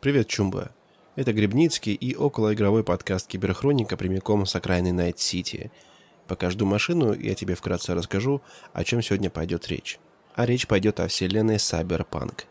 Привет, Чумба. Это Грибницкий и околоигровой подкаст Киберхроника прямиком с окраины Найт-Сити. Пока жду машину, я тебе вкратце расскажу, о чем сегодня пойдет речь. А речь пойдет о вселенной Cyberpunk.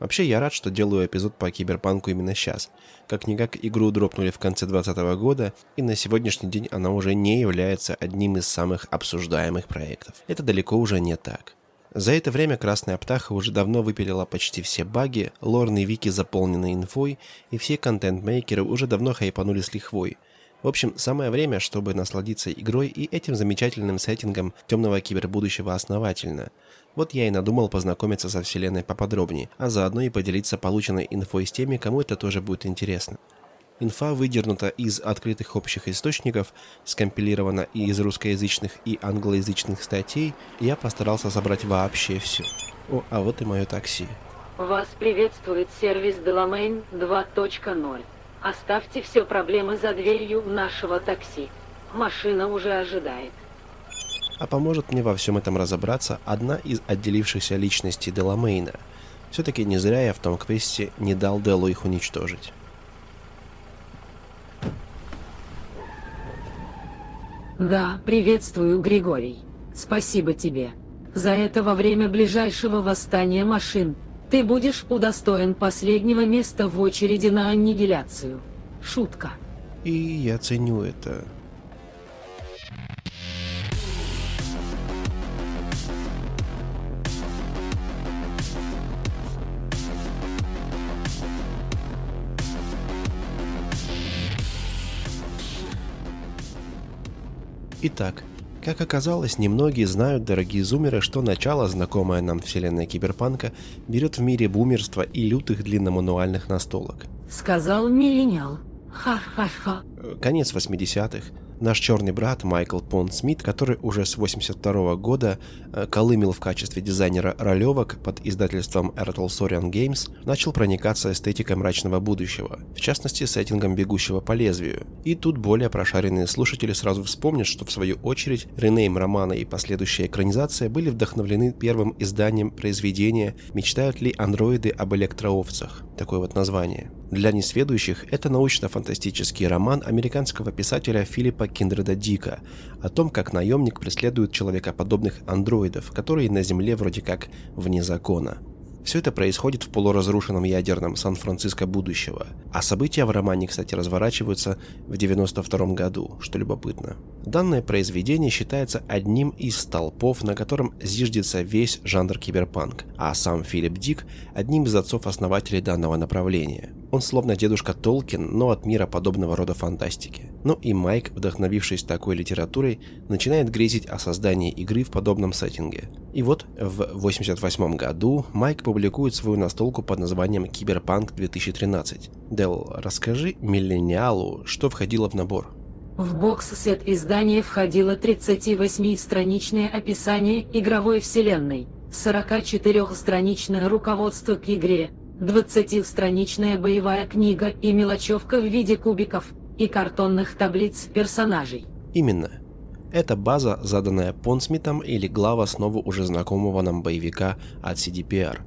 Вообще, я рад, что делаю эпизод по киберпанку именно сейчас. Как-никак игру дропнули в конце 2020 года, и на сегодняшний день она уже не является одним из самых обсуждаемых проектов. Это далеко уже не так. За это время Красная Птаха уже давно выпилила почти все баги, лорные вики заполнены инфой, и все контент-мейкеры уже давно хайпанули с лихвой. В общем, самое время, чтобы насладиться игрой и этим замечательным сеттингом темного кибербудущего основательно. Вот я и надумал познакомиться со вселенной поподробнее, а заодно и поделиться полученной инфой с теми, кому это тоже будет интересно. Инфа выдернута из открытых общих источников, скомпилирована и из русскоязычных и англоязычных статей, я постарался собрать вообще все. О, а вот и мое такси. Вас приветствует сервис Delamain 2.0. Оставьте все проблемы за дверью нашего такси. Машина уже ожидает. А поможет мне во всем этом разобраться одна из отделившихся личностей Деламейна. Все-таки не зря я в том квесте не дал Делу их уничтожить. Да, приветствую, Григорий. Спасибо тебе. За это во время ближайшего восстания машин ты будешь удостоен последнего места в очереди на аннигиляцию. Шутка. И я ценю это. Итак, как оказалось, немногие знают, дорогие зумеры, что начало, знакомое нам вселенная киберпанка, берет в мире бумерства и лютых длинномануальных настолок. Сказал миллениал. Ха-ха-ха. Конец 80-х, Наш черный брат Майкл Пон Смит, который уже с 82 года э, колымил в качестве дизайнера ролевок под издательством Ertl Sorian Games, начал проникаться эстетикой мрачного будущего, в частности сеттингом бегущего по лезвию. И тут более прошаренные слушатели сразу вспомнят, что в свою очередь ренейм романа и последующая экранизация были вдохновлены первым изданием произведения «Мечтают ли андроиды об электроовцах?» Такое вот название. Для несведущих это научно-фантастический роман американского писателя Филиппа Киндреда Дика о том, как наемник преследует человекоподобных андроидов, которые на Земле вроде как вне закона. Все это происходит в полуразрушенном ядерном Сан-Франциско будущего. А события в романе, кстати, разворачиваются в 92 году, что любопытно. Данное произведение считается одним из столпов, на котором зиждется весь жанр киберпанк, а сам Филипп Дик – одним из отцов-основателей данного направления. Он словно дедушка Толкин, но от мира подобного рода фантастики. Ну и Майк, вдохновившись такой литературой, начинает грезить о создании игры в подобном сеттинге. И вот в 1988 году Майк публикует свою настолку под названием Киберпанк 2013. Дел, расскажи миллениалу, что входило в набор. В бокс-сет издания входило 38-страничное описание игровой вселенной, 44-страничное руководство к игре, 20-страничная боевая книга и мелочевка в виде кубиков и картонных таблиц персонажей. Именно. Это база, заданная Понсмитом или глава основу уже знакомого нам боевика от CDPR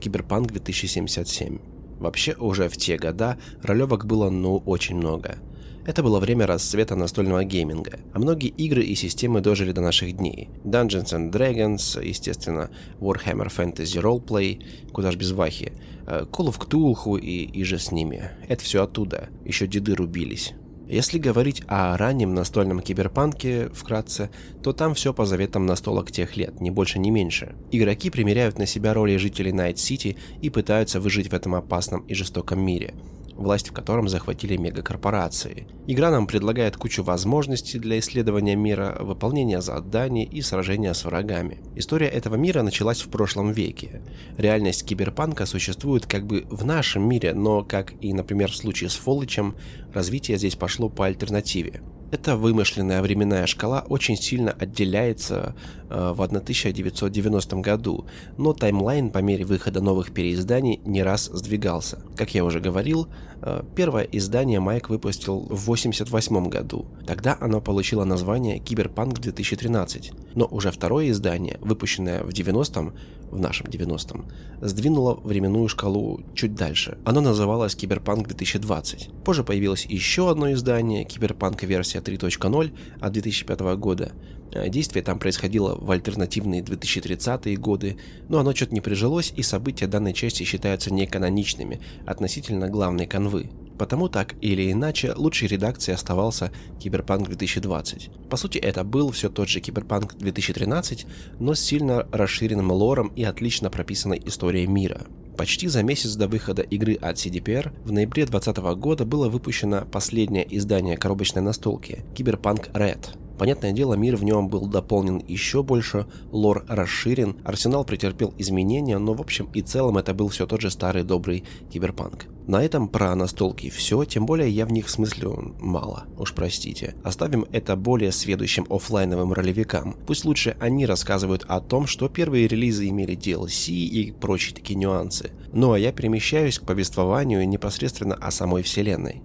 Киберпанк 2077. Вообще, уже в те года ролевок было ну очень много – это было время расцвета настольного гейминга, а многие игры и системы дожили до наших дней. Dungeons and Dragons, естественно, Warhammer Fantasy Roleplay, куда ж без вахи, э, Call of Cthulhu и иже с ними. Это все оттуда, еще деды рубились. Если говорить о раннем настольном киберпанке, вкратце, то там все по заветам настолок тех лет, ни больше, ни меньше. Игроки примеряют на себя роли жителей Найт-Сити и пытаются выжить в этом опасном и жестоком мире власть в котором захватили мегакорпорации. Игра нам предлагает кучу возможностей для исследования мира, выполнения заданий и сражения с врагами. История этого мира началась в прошлом веке. Реальность киберпанка существует как бы в нашем мире, но, как и, например, в случае с Фолычем, развитие здесь пошло по альтернативе. Эта вымышленная временная шкала очень сильно отделяется в 1990 году, но таймлайн по мере выхода новых переизданий не раз сдвигался. Как я уже говорил, э, первое издание Майк выпустил в 1988 году. Тогда оно получило название Киберпанк 2013, но уже второе издание, выпущенное в 90-м, в нашем 90-м, сдвинуло временную шкалу чуть дальше. Оно называлось Киберпанк 2020. Позже появилось еще одно издание, Киберпанк версия 3.0 от 2005 года. Э, действие там происходило в альтернативные 2030-е годы, но оно что-то не прижилось, и события данной части считаются неканоничными относительно главной канвы. Потому так или иначе лучшей редакцией оставался Киберпанк 2020. По сути, это был все тот же Киберпанк 2013, но с сильно расширенным лором и отлично прописанной историей мира. Почти за месяц до выхода игры от CDPR в ноябре 2020 года было выпущено последнее издание коробочной настолки Киберпанк Red, Понятное дело, мир в нем был дополнен еще больше, лор расширен, арсенал претерпел изменения, но в общем и целом это был все тот же старый добрый киберпанк. На этом про настолки все, тем более я в них смыслю мало, уж простите. Оставим это более сведущим офлайновым ролевикам. Пусть лучше они рассказывают о том, что первые релизы имели DLC и прочие такие нюансы. Ну а я перемещаюсь к повествованию непосредственно о самой вселенной.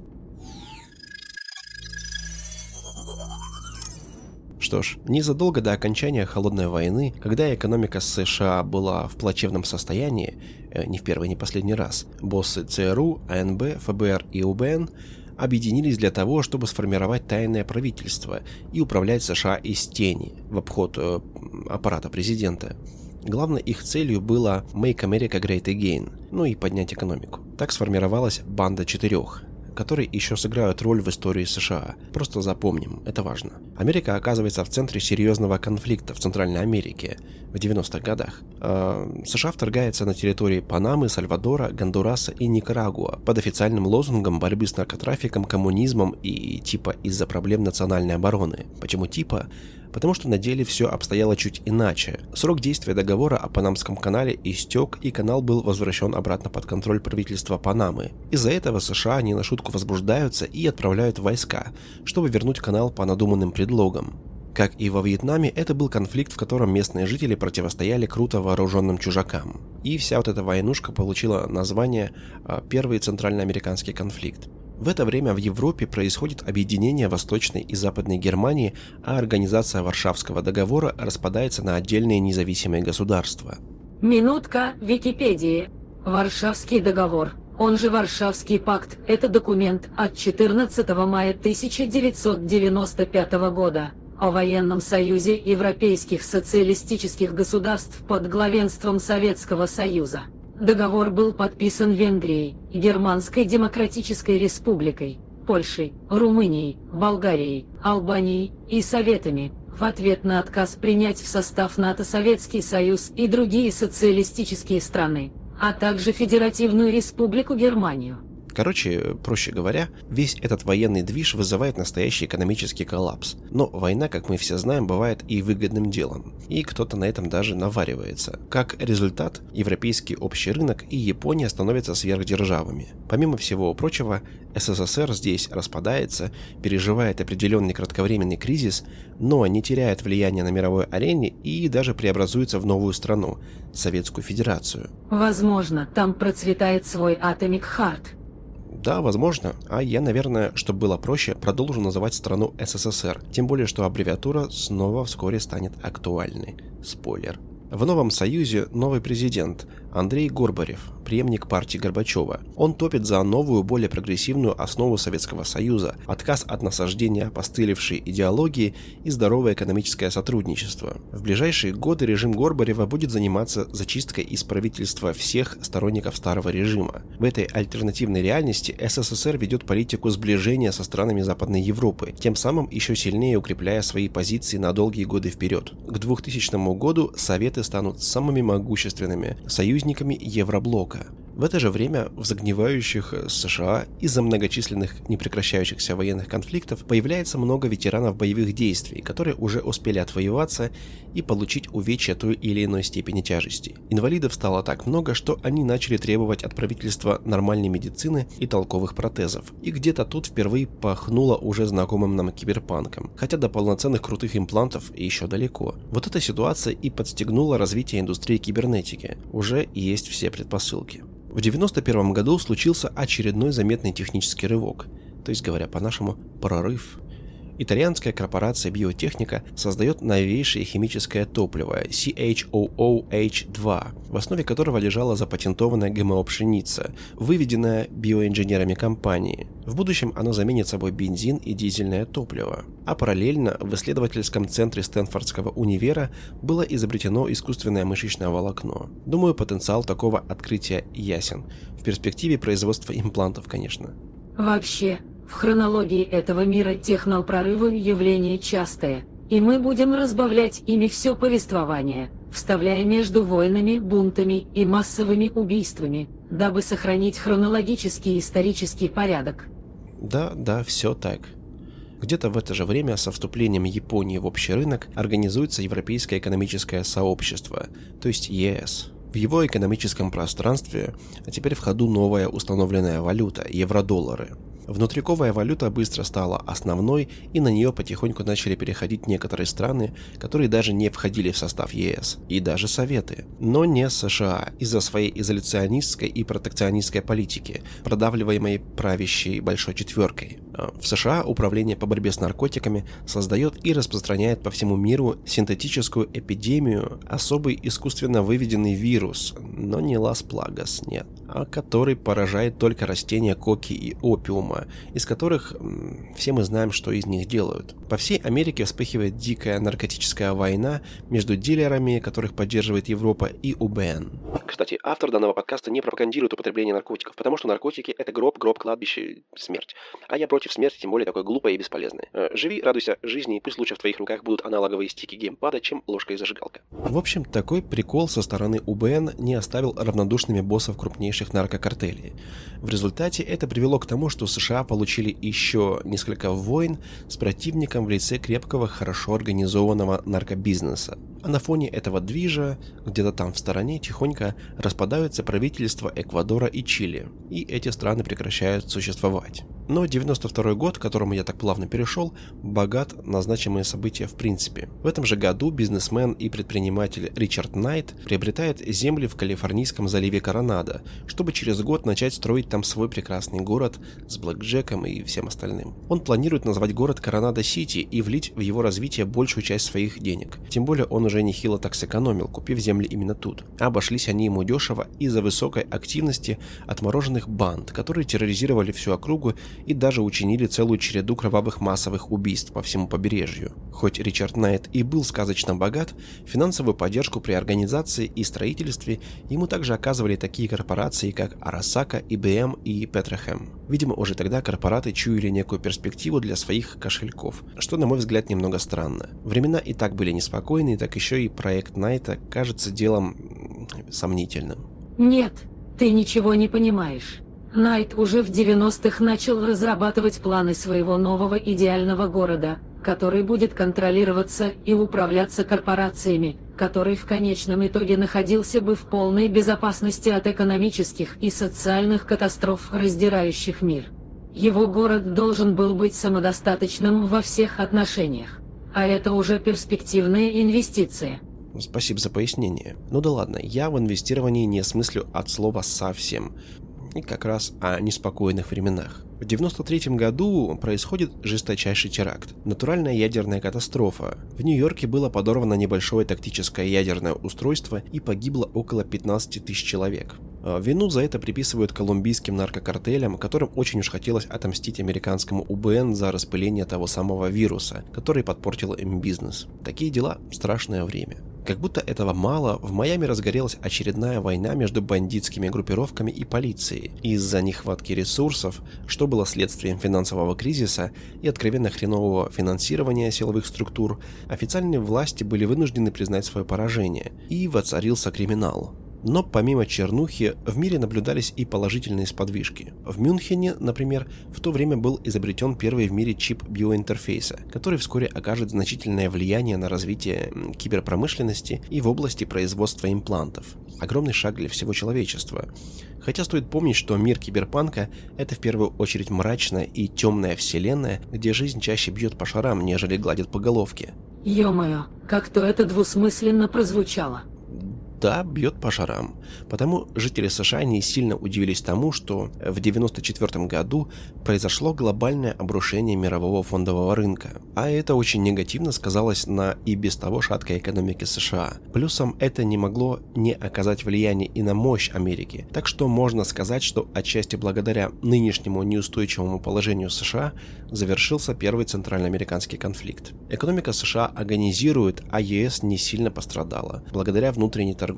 Что ж, незадолго до окончания Холодной войны, когда экономика США была в плачевном состоянии, э, не в первый, не последний раз, боссы ЦРУ, АНБ, ФБР и УБН объединились для того, чтобы сформировать тайное правительство и управлять США из тени в обход э, аппарата президента. Главной их целью было «Make America Great Again», ну и поднять экономику. Так сформировалась банда четырех которые еще сыграют роль в истории США. Просто запомним, это важно. Америка оказывается в центре серьезного конфликта в Центральной Америке в 90-х годах. Э, США вторгается на территории Панамы, Сальвадора, Гондураса и Никарагуа под официальным лозунгом борьбы с наркотрафиком, коммунизмом и типа из-за проблем национальной обороны. Почему типа? Потому что на деле все обстояло чуть иначе. Срок действия договора о Панамском канале истек, и канал был возвращен обратно под контроль правительства Панамы. Из-за этого США не на шутку возбуждаются и отправляют войска, чтобы вернуть канал по надуманным предлогам. Как и во Вьетнаме, это был конфликт, в котором местные жители противостояли круто вооруженным чужакам. И вся вот эта войнушка получила название а, «Первый центральноамериканский конфликт». В это время в Европе происходит объединение Восточной и Западной Германии, а организация Варшавского договора распадается на отдельные независимые государства. Минутка Википедии. Варшавский договор, он же Варшавский пакт, это документ от 14 мая 1995 года о военном союзе европейских социалистических государств под главенством Советского Союза. Договор был подписан Венгрией, Германской Демократической Республикой, Польшей, Румынией, Болгарией, Албанией и Советами, в ответ на отказ принять в состав НАТО Советский Союз и другие социалистические страны, а также Федеративную Республику Германию. Короче, проще говоря, весь этот военный движ вызывает настоящий экономический коллапс. Но война, как мы все знаем, бывает и выгодным делом. И кто-то на этом даже наваривается. Как результат, европейский общий рынок и Япония становятся сверхдержавами. Помимо всего прочего, СССР здесь распадается, переживает определенный кратковременный кризис, но не теряет влияния на мировой арене и даже преобразуется в новую страну – Советскую Федерацию. Возможно, там процветает свой Atomic Heart. Да, возможно. А я, наверное, чтобы было проще, продолжу называть страну СССР. Тем более, что аббревиатура снова вскоре станет актуальной. Спойлер. В новом союзе новый президент Андрей Горбарев, преемник партии Горбачева. Он топит за новую, более прогрессивную основу Советского Союза, отказ от насаждения постылившей идеологии и здоровое экономическое сотрудничество. В ближайшие годы режим Горбарева будет заниматься зачисткой из правительства всех сторонников старого режима. В этой альтернативной реальности СССР ведет политику сближения со странами Западной Европы, тем самым еще сильнее укрепляя свои позиции на долгие годы вперед. К 2000 году Советы станут самыми могущественными союзниками союзниками Евроблока. В это же время в загнивающих США из-за многочисленных непрекращающихся военных конфликтов появляется много ветеранов боевых действий, которые уже успели отвоеваться и получить увечья той или иной степени тяжести. Инвалидов стало так много, что они начали требовать от правительства нормальной медицины и толковых протезов. И где-то тут впервые пахнуло уже знакомым нам киберпанком, хотя до полноценных крутых имплантов еще далеко. Вот эта ситуация и подстегнула развитие индустрии кибернетики. Уже есть все предпосылки. В 1991 году случился очередной заметный технический рывок, то есть, говоря по-нашему, прорыв. Итальянская корпорация биотехника создает новейшее химическое топливо CHOOH2, в основе которого лежала запатентованная ГМО-пшеница, выведенная биоинженерами компании. В будущем оно заменит собой бензин и дизельное топливо. А параллельно в исследовательском центре Стэнфордского универа было изобретено искусственное мышечное волокно. Думаю, потенциал такого открытия ясен. В перспективе производства имплантов, конечно. Вообще, в хронологии этого мира технопрорывы явление частое, и мы будем разбавлять ими все повествование, вставляя между войнами, бунтами и массовыми убийствами, дабы сохранить хронологический исторический порядок. Да, да, все так. Где-то в это же время со вступлением Японии в общий рынок организуется Европейское экономическое сообщество, то есть ЕС. В его экономическом пространстве а теперь в ходу новая установленная валюта – евро-доллары. Внутриковая валюта быстро стала основной, и на нее потихоньку начали переходить некоторые страны, которые даже не входили в состав ЕС, и даже Советы. Но не США, из-за своей изоляционистской и протекционистской политики, продавливаемой правящей Большой Четверкой. А в США Управление по борьбе с наркотиками создает и распространяет по всему миру синтетическую эпидемию, особый искусственно выведенный вирус, но не Лас Плагас, нет, а который поражает только растения коки и опиума, из которых все мы знаем, что из них делают. По всей Америке вспыхивает дикая наркотическая война между дилерами, которых поддерживает Европа, и УБН. Кстати, автор данного подкаста не пропагандирует употребление наркотиков, потому что наркотики – это гроб, гроб, кладбище, смерть. А я против против смерти, тем более такой глупой и бесполезной. Э, живи, радуйся жизни, и пусть лучше в твоих руках будут аналоговые стики геймпада, чем ложка и зажигалка. В общем, такой прикол со стороны УБН не оставил равнодушными боссов крупнейших наркокартелей. В результате это привело к тому, что США получили еще несколько войн с противником в лице крепкого, хорошо организованного наркобизнеса. А на фоне этого движа, где-то там в стороне, тихонько распадаются правительства Эквадора и Чили, и эти страны прекращают существовать. Но 92 год, к которому я так плавно перешел, богат на значимые события в принципе. В этом же году бизнесмен и предприниматель Ричард Найт приобретает земли в Калифорнийском заливе Коронадо, чтобы через год начать строить там свой прекрасный город с блэкджеком и всем остальным. Он планирует назвать город Коронадо-Сити и влить в его развитие большую часть своих денег. Тем более он уже нехило так сэкономил, купив земли именно тут. Обошлись они ему дешево из-за высокой активности отмороженных банд, которые терроризировали всю округу и даже учинили целую череду кровавых массовых убийств по всему побережью. Хоть Ричард Найт и был сказочно богат, финансовую поддержку при организации и строительстве ему также оказывали такие корпорации, как Арасака, IBM и Петрохем. Видимо, уже тогда корпораты чуяли некую перспективу для своих кошельков, что, на мой взгляд, немного странно. Времена и так были неспокойные, так еще и проект Найта кажется делом сомнительным. Нет, ты ничего не понимаешь. Найт уже в 90-х начал разрабатывать планы своего нового идеального города, который будет контролироваться и управляться корпорациями, который в конечном итоге находился бы в полной безопасности от экономических и социальных катастроф, раздирающих мир. Его город должен был быть самодостаточным во всех отношениях. А это уже перспективные инвестиции. Спасибо за пояснение. Ну да ладно, я в инвестировании не смыслю от слова совсем и как раз о неспокойных временах. В 1993 году происходит жесточайший теракт – натуральная ядерная катастрофа. В Нью-Йорке было подорвано небольшое тактическое ядерное устройство и погибло около 15 тысяч человек. А, вину за это приписывают колумбийским наркокартелям, которым очень уж хотелось отомстить американскому УБН за распыление того самого вируса, который подпортил им бизнес. Такие дела – страшное время. Как будто этого мало, в Майами разгорелась очередная война между бандитскими группировками и полицией. Из-за нехватки ресурсов, что было следствием финансового кризиса и откровенно хренового финансирования силовых структур, официальные власти были вынуждены признать свое поражение, и воцарился криминал. Но помимо чернухи, в мире наблюдались и положительные сподвижки. В Мюнхене, например, в то время был изобретен первый в мире чип биоинтерфейса, который вскоре окажет значительное влияние на развитие киберпромышленности и в области производства имплантов. Огромный шаг для всего человечества. Хотя стоит помнить, что мир киберпанка – это в первую очередь мрачная и темная вселенная, где жизнь чаще бьет по шарам, нежели гладит по головке. Ё-моё, как-то это двусмысленно прозвучало. Да, бьет по шарам. Потому жители США не сильно удивились тому, что в 1994 году произошло глобальное обрушение мирового фондового рынка. А это очень негативно сказалось на и без того шаткой экономике США. Плюсом это не могло не оказать влияние и на мощь Америки. Так что можно сказать, что отчасти благодаря нынешнему неустойчивому положению США завершился первый центральноамериканский конфликт. Экономика США агонизирует, а ЕС не сильно пострадала, благодаря внутренней торговле.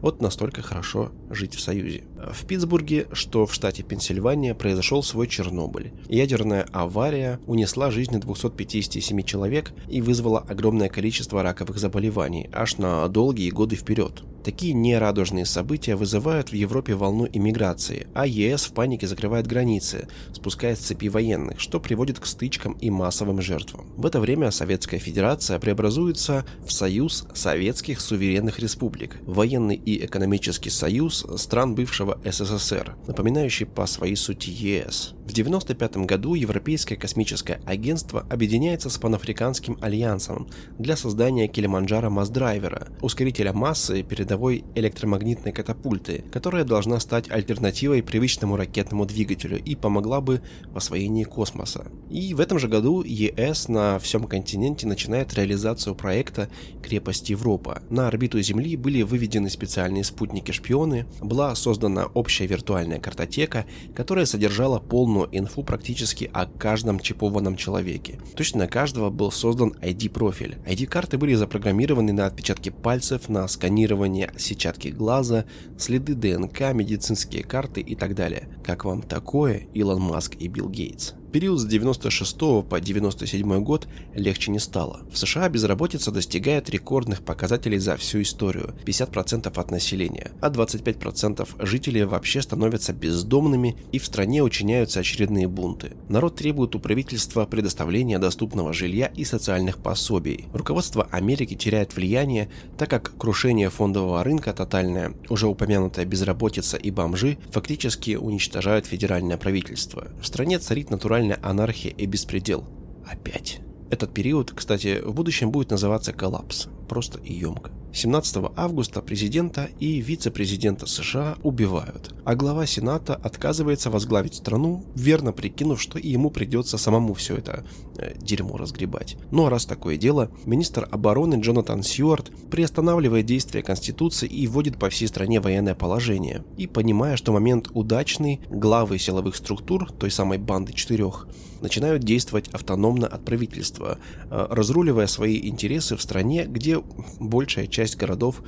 Вот настолько хорошо жить в Союзе. В Питтсбурге, что в штате Пенсильвания, произошел свой Чернобыль. Ядерная авария унесла жизни 257 человек и вызвала огромное количество раковых заболеваний, аж на долгие годы вперед. Такие нерадужные события вызывают в Европе волну иммиграции, а ЕС в панике закрывает границы, спуская с цепи военных, что приводит к стычкам и массовым жертвам. В это время Советская Федерация преобразуется в Союз Советских Суверенных Республик, военный и экономический союз стран бывшего СССР, напоминающий по своей сути ЕС. В 1995 году Европейское космическое агентство объединяется с Панафриканским альянсом для создания Килиманджаро Масдрайвера, ускорителя массы передовой электромагнитной катапульты, которая должна стать альтернативой привычному ракетному двигателю и помогла бы в освоении космоса. И в этом же году ЕС на всем континенте начинает реализацию проекта «Крепость Европа». На орбиту Земли были выведены специальные спутники-шпионы, была создана общая виртуальная картотека, которая содержала полную инфу практически о каждом чипованном человеке. Точно на каждого был создан ID-профиль. ID-карты были запрограммированы на отпечатки пальцев, на сканирование сетчатки глаза, следы ДНК, медицинские карты и так далее. Как вам такое, Илон Маск и Билл Гейтс? Период с 96 по 97 год легче не стало. В США безработица достигает рекордных показателей за всю историю – 50% от населения, а 25% жителей вообще становятся бездомными и в стране учиняются очередные бунты. Народ требует у правительства предоставления доступного жилья и социальных пособий. Руководство Америки теряет влияние, так как крушение фондового рынка тотальное, уже упомянутая безработица и бомжи фактически уничтожают федеральное правительство. В стране царит натуральный тотальная анархия и беспредел. Опять. Этот период, кстати, в будущем будет называться коллапс. Просто и емко. 17 августа президента и вице-президента США убивают, а глава Сената отказывается возглавить страну, верно прикинув, что ему придется самому все это э, дерьмо разгребать. Ну а раз такое дело, министр обороны Джонатан Сьюарт приостанавливает действие Конституции и вводит по всей стране военное положение. И понимая, что момент удачный, главы силовых структур, той самой банды четырех, начинают действовать автономно от правительства, э, разруливая свои интересы в стране, где большая часть городов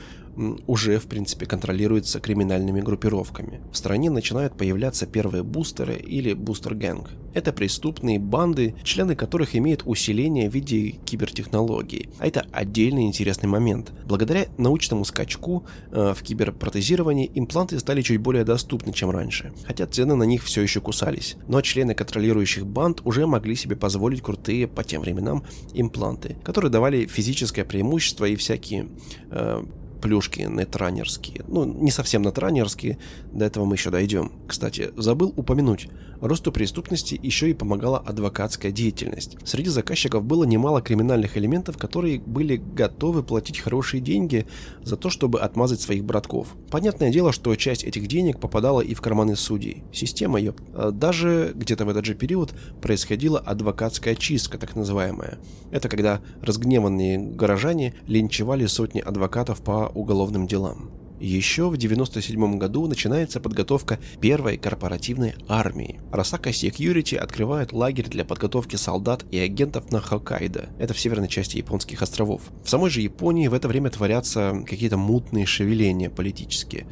уже, в принципе, контролируется криминальными группировками. В стране начинают появляться первые бустеры или booster gang. Это преступные банды, члены которых имеют усиление в виде кибертехнологий. А это отдельный интересный момент. Благодаря научному скачку э, в киберпротезировании импланты стали чуть более доступны, чем раньше. Хотя цены на них все еще кусались. Но члены контролирующих банд уже могли себе позволить крутые по тем временам импланты, которые давали физическое преимущество и всякие э, плюшки нетранерские. Ну, не совсем нетранерские, до этого мы еще дойдем. Кстати, забыл упомянуть, росту преступности еще и помогала адвокатская деятельность. Среди заказчиков было немало криминальных элементов, которые были готовы платить хорошие деньги за то, чтобы отмазать своих братков. Понятное дело, что часть этих денег попадала и в карманы судей. Система ее. А даже где-то в этот же период происходила адвокатская чистка, так называемая. Это когда разгневанные горожане линчевали сотни адвокатов по уголовным делам. Еще в 1997 году начинается подготовка первой корпоративной армии. Росака Security открывает лагерь для подготовки солдат и агентов на Хоккайдо. Это в северной части японских островов. В самой же Японии в это время творятся какие-то мутные шевеления политические.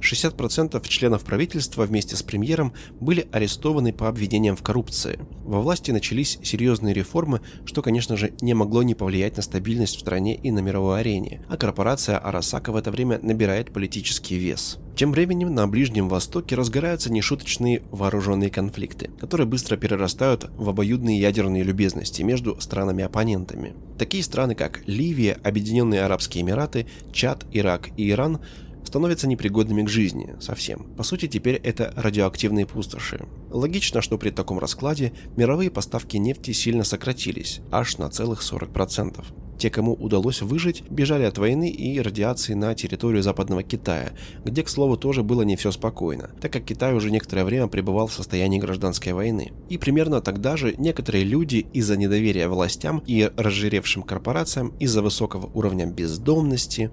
60% членов правительства вместе с премьером были арестованы по обвинениям в коррупции. Во власти начались серьезные реформы, что, конечно же, не могло не повлиять на стабильность в стране и на мировой арене, а корпорация Арасака в это время набирает политический вес. Тем временем на Ближнем Востоке разгораются нешуточные вооруженные конфликты, которые быстро перерастают в обоюдные ядерные любезности между странами-оппонентами. Такие страны, как Ливия, Объединенные Арабские Эмираты, Чад, Ирак и Иран – становятся непригодными к жизни совсем. По сути, теперь это радиоактивные пустоши. Логично, что при таком раскладе мировые поставки нефти сильно сократились, аж на целых 40%. Те, кому удалось выжить, бежали от войны и радиации на территорию Западного Китая, где, к слову, тоже было не все спокойно, так как Китай уже некоторое время пребывал в состоянии гражданской войны. И примерно тогда же некоторые люди из-за недоверия властям и разжиревшим корпорациям, из-за высокого уровня бездомности,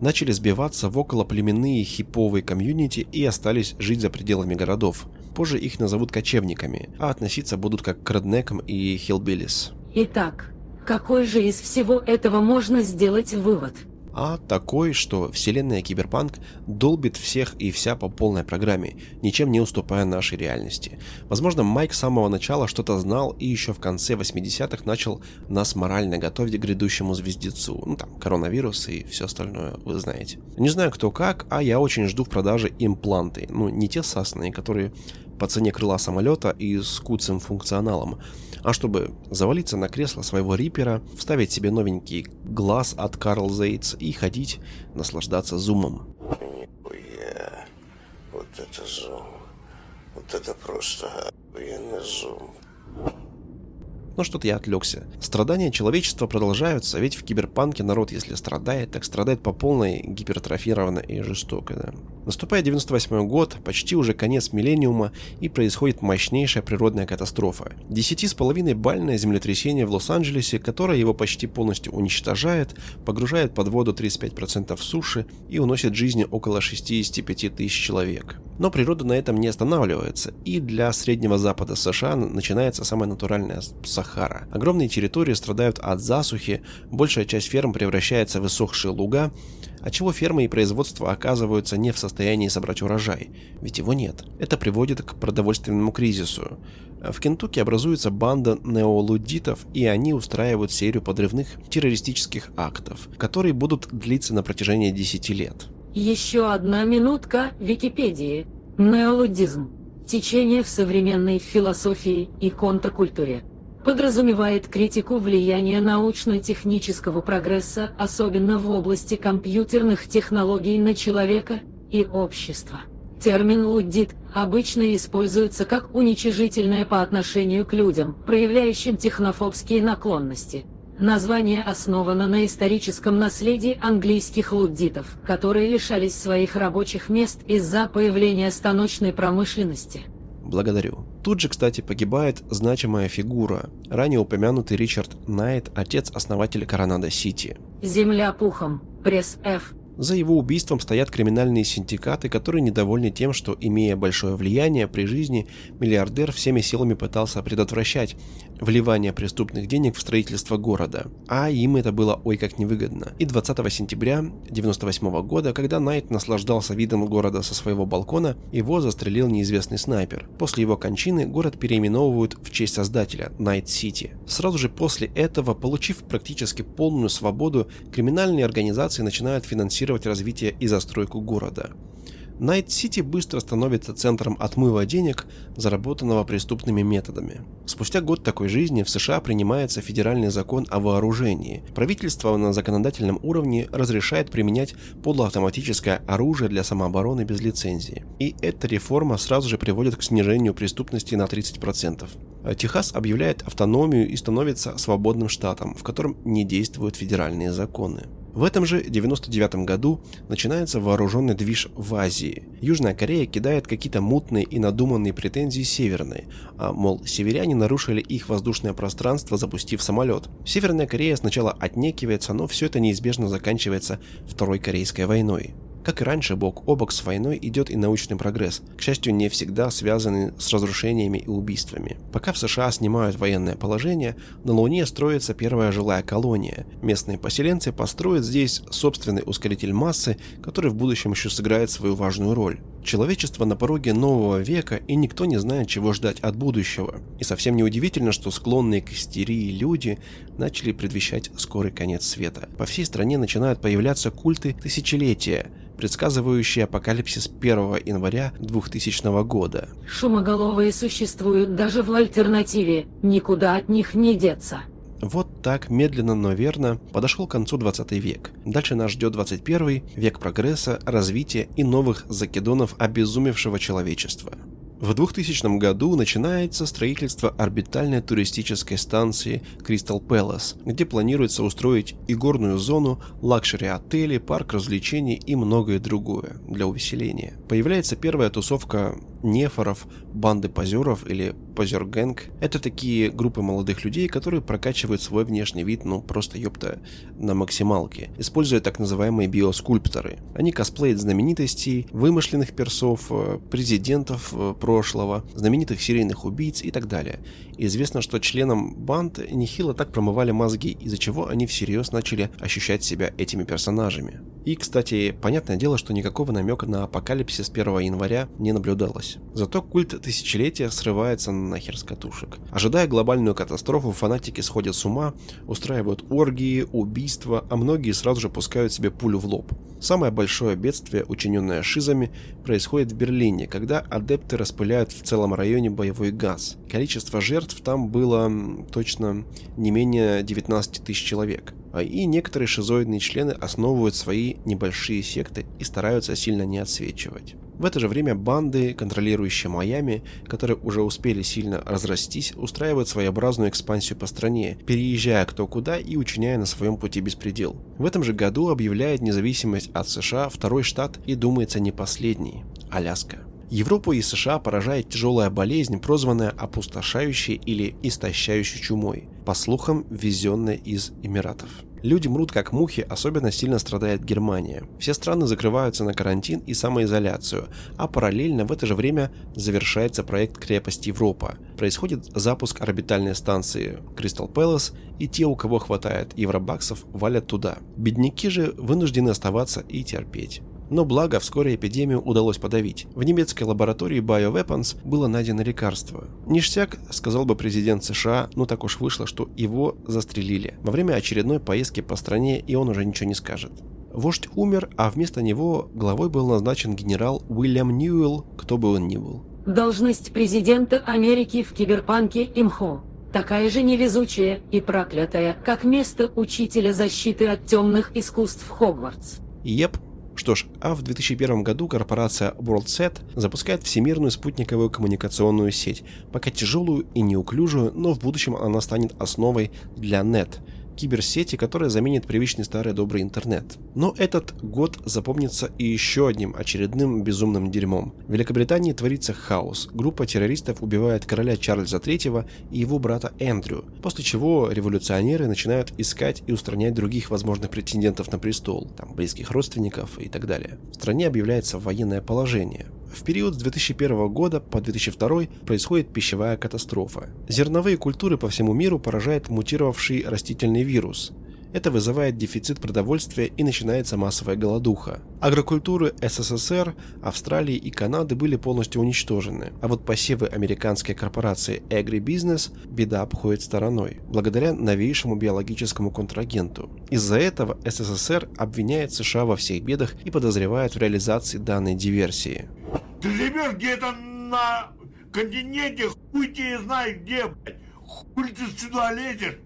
начали сбиваться в околоплеменные хиповые комьюнити и остались жить за пределами городов. Позже их назовут кочевниками, а относиться будут как к реднекам и hillbillies. Итак, какой же из всего этого можно сделать вывод? А такой, что вселенная Киберпанк долбит всех и вся по полной программе, ничем не уступая нашей реальности. Возможно, Майк с самого начала что-то знал и еще в конце 80-х начал нас морально готовить к грядущему звездецу. Ну там, коронавирус и все остальное, вы знаете. Не знаю кто как, а я очень жду в продаже импланты. Ну, не те сасные, которые по цене крыла самолета и с куцым функционалом, а чтобы завалиться на кресло своего рипера, вставить себе новенький глаз от Карл Зейтс и ходить, наслаждаться зумом. Нихуя. Вот это зум. Вот это просто охуенный зум. Но что-то я отвлекся. Страдания человечества продолжаются, ведь в киберпанке народ, если страдает, так страдает по полной, гипертрофированно и жестоко. Да. Наступает 98 год, почти уже конец миллениума, и происходит мощнейшая природная катастрофа. 10,5 бальное землетрясение в Лос-Анджелесе, которое его почти полностью уничтожает, погружает под воду 35% суши и уносит жизни около 65 тысяч человек. Но природа на этом не останавливается, и для Среднего Запада США начинается самая натуральная Сахара. Огромные территории страдают от засухи, большая часть ферм превращается в иссохшие луга, отчего фермы и производство оказываются не в состоянии собрать урожай, ведь его нет. Это приводит к продовольственному кризису. В Кентукки образуется банда неолудитов, и они устраивают серию подрывных террористических актов, которые будут длиться на протяжении 10 лет. Еще одна минутка Википедии. Неолудизм. Течение в современной философии и контркультуре. Подразумевает критику влияния научно-технического прогресса, особенно в области компьютерных технологий на человека и общество. Термин «луддит» обычно используется как уничижительное по отношению к людям, проявляющим технофобские наклонности – Название основано на историческом наследии английских луддитов, которые лишались своих рабочих мест из-за появления станочной промышленности. Благодарю. Тут же, кстати, погибает значимая фигура, ранее упомянутый Ричард Найт, отец-основатель Коронадо Сити. Земля пухом. Press F. За его убийством стоят криминальные синдикаты, которые недовольны тем, что, имея большое влияние при жизни, миллиардер всеми силами пытался предотвращать вливание преступных денег в строительство города. А им это было ой как невыгодно. И 20 сентября 1998 года, когда Найт наслаждался видом города со своего балкона, его застрелил неизвестный снайпер. После его кончины город переименовывают в честь создателя – Найт-Сити. Сразу же после этого, получив практически полную свободу, криминальные организации начинают финансировать финансировать развитие и застройку города. Найт-Сити быстро становится центром отмыва денег, заработанного преступными методами. Спустя год такой жизни в США принимается федеральный закон о вооружении. Правительство на законодательном уровне разрешает применять полуавтоматическое оружие для самообороны без лицензии. И эта реформа сразу же приводит к снижению преступности на 30%. Техас объявляет автономию и становится свободным штатом, в котором не действуют федеральные законы. В этом же 99 году начинается вооруженный движ в Азии. Южная Корея кидает какие-то мутные и надуманные претензии Северной, а мол, северяне нарушили их воздушное пространство, запустив самолет. Северная Корея сначала отнекивается, но все это неизбежно заканчивается Второй Корейской войной. Как и раньше, бок о бок с войной идет и научный прогресс, к счастью, не всегда связанный с разрушениями и убийствами. Пока в США снимают военное положение, на Луне строится первая жилая колония. Местные поселенцы построят здесь собственный ускоритель массы, который в будущем еще сыграет свою важную роль. Человечество на пороге нового века, и никто не знает, чего ждать от будущего. И совсем не удивительно, что склонные к истерии люди начали предвещать скорый конец света. По всей стране начинают появляться культы тысячелетия – предсказывающий апокалипсис 1 января 2000 года. Шумоголовые существуют даже в альтернативе, никуда от них не деться. Вот так, медленно, но верно, подошел к концу 20 век. Дальше нас ждет 21 век прогресса, развития и новых закидонов обезумевшего человечества. В 2000 году начинается строительство орбитальной туристической станции Crystal Palace, где планируется устроить и горную зону, лакшери-отели, парк развлечений и многое другое для увеселения. Появляется первая тусовка нефоров, банды позеров или позер-гэнг. Это такие группы молодых людей, которые прокачивают свой внешний вид, ну просто ёпта, на максималке, используя так называемые биоскульпторы. Они косплеят знаменитостей, вымышленных персов, э, президентов э, прошлого, знаменитых серийных убийц и так далее. Известно, что членам банд нехило так промывали мозги, из-за чего они всерьез начали ощущать себя этими персонажами. И, кстати, понятное дело, что никакого намека на апокалипсис 1 января не наблюдалось. Зато культ тысячелетия срывается нахер с катушек. Ожидая глобальную катастрофу, фанатики сходят с ума, устраивают оргии, убийства, а многие сразу же пускают себе пулю в лоб. Самое большое бедствие, учиненное шизами, происходит в Берлине, когда адепты распыляют в целом районе боевой газ. Количество жертв там было точно не менее 19 тысяч человек. А и некоторые шизоидные члены основывают свои небольшие секты и стараются сильно не отсвечивать. В это же время банды, контролирующие Майами, которые уже успели сильно разрастись, устраивают своеобразную экспансию по стране, переезжая кто куда и учиняя на своем пути беспредел. В этом же году объявляет независимость от США второй штат и думается не последний – Аляска. Европу и США поражает тяжелая болезнь, прозванная опустошающей или истощающей чумой, по слухам, ввезенная из Эмиратов. Люди мрут как мухи, особенно сильно страдает Германия. Все страны закрываются на карантин и самоизоляцию, а параллельно в это же время завершается проект «Крепость Европа». Происходит запуск орбитальной станции Crystal Palace, и те, у кого хватает евробаксов, валят туда. Бедняки же вынуждены оставаться и терпеть. Но благо, вскоре эпидемию удалось подавить. В немецкой лаборатории BioWeapons было найдено лекарство. Ништяк, сказал бы президент США, ну так уж вышло, что его застрелили во время очередной поездки по стране, и он уже ничего не скажет. Вождь умер, а вместо него главой был назначен генерал Уильям Ньюэлл, кто бы он ни был. Должность президента Америки в киберпанке имхо. Такая же невезучая и проклятая, как место учителя защиты от темных искусств Хогвартс. Еп, что ж, а в 2001 году корпорация WorldSat запускает всемирную спутниковую коммуникационную сеть, пока тяжелую и неуклюжую, но в будущем она станет основой для NET – киберсети, которая заменит привычный старый добрый интернет. Но этот год запомнится и еще одним очередным безумным дерьмом. В Великобритании творится хаос. Группа террористов убивает короля Чарльза III и его брата Эндрю, после чего революционеры начинают искать и устранять других возможных претендентов на престол, там близких родственников и так далее. В стране объявляется военное положение. В период с 2001 года по 2002 происходит пищевая катастрофа. Зерновые культуры по всему миру поражает мутировавший растительный вирус. Это вызывает дефицит продовольствия и начинается массовая голодуха. Агрокультуры СССР, Австралии и Канады были полностью уничтожены, а вот посевы американской корпорации Agribusiness беда обходит стороной, благодаря новейшему биологическому контрагенту. Из-за этого СССР обвиняет США во всех бедах и подозревает в реализации данной диверсии. Ты живешь где-то на континенте, хуй тебе знает где, блядь. Хуй ты сюда лезешь?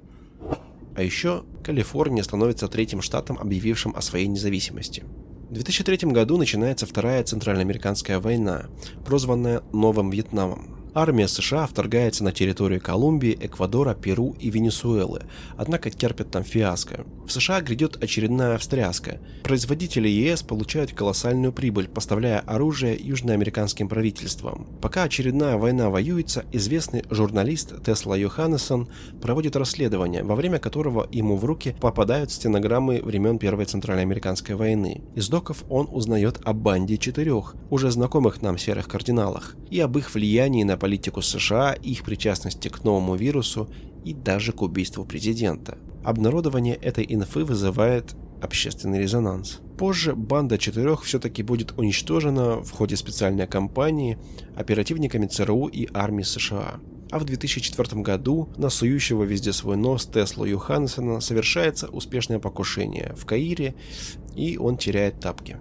А еще Калифорния становится третьим штатом, объявившим о своей независимости. В 2003 году начинается Вторая Центральноамериканская война, прозванная Новым Вьетнамом. Армия США вторгается на территорию Колумбии, Эквадора, Перу и Венесуэлы, однако терпят там фиаско. В США грядет очередная встряска. Производители ЕС получают колоссальную прибыль, поставляя оружие южноамериканским правительствам. Пока очередная война воюется, известный журналист Тесла Йоханнесон проводит расследование, во время которого ему в руки попадают стенограммы времен Первой Центральноамериканской войны. Из доков он узнает о банде четырех, уже знакомых нам серых кардиналах, и об их влиянии на политику США, их причастности к новому вирусу и даже к убийству президента. Обнародование этой инфы вызывает общественный резонанс. Позже банда четырех все-таки будет уничтожена в ходе специальной кампании оперативниками ЦРУ и армии США. А в 2004 году на сующего везде свой нос Теслу Юхансена совершается успешное покушение в Каире, и он теряет тапки.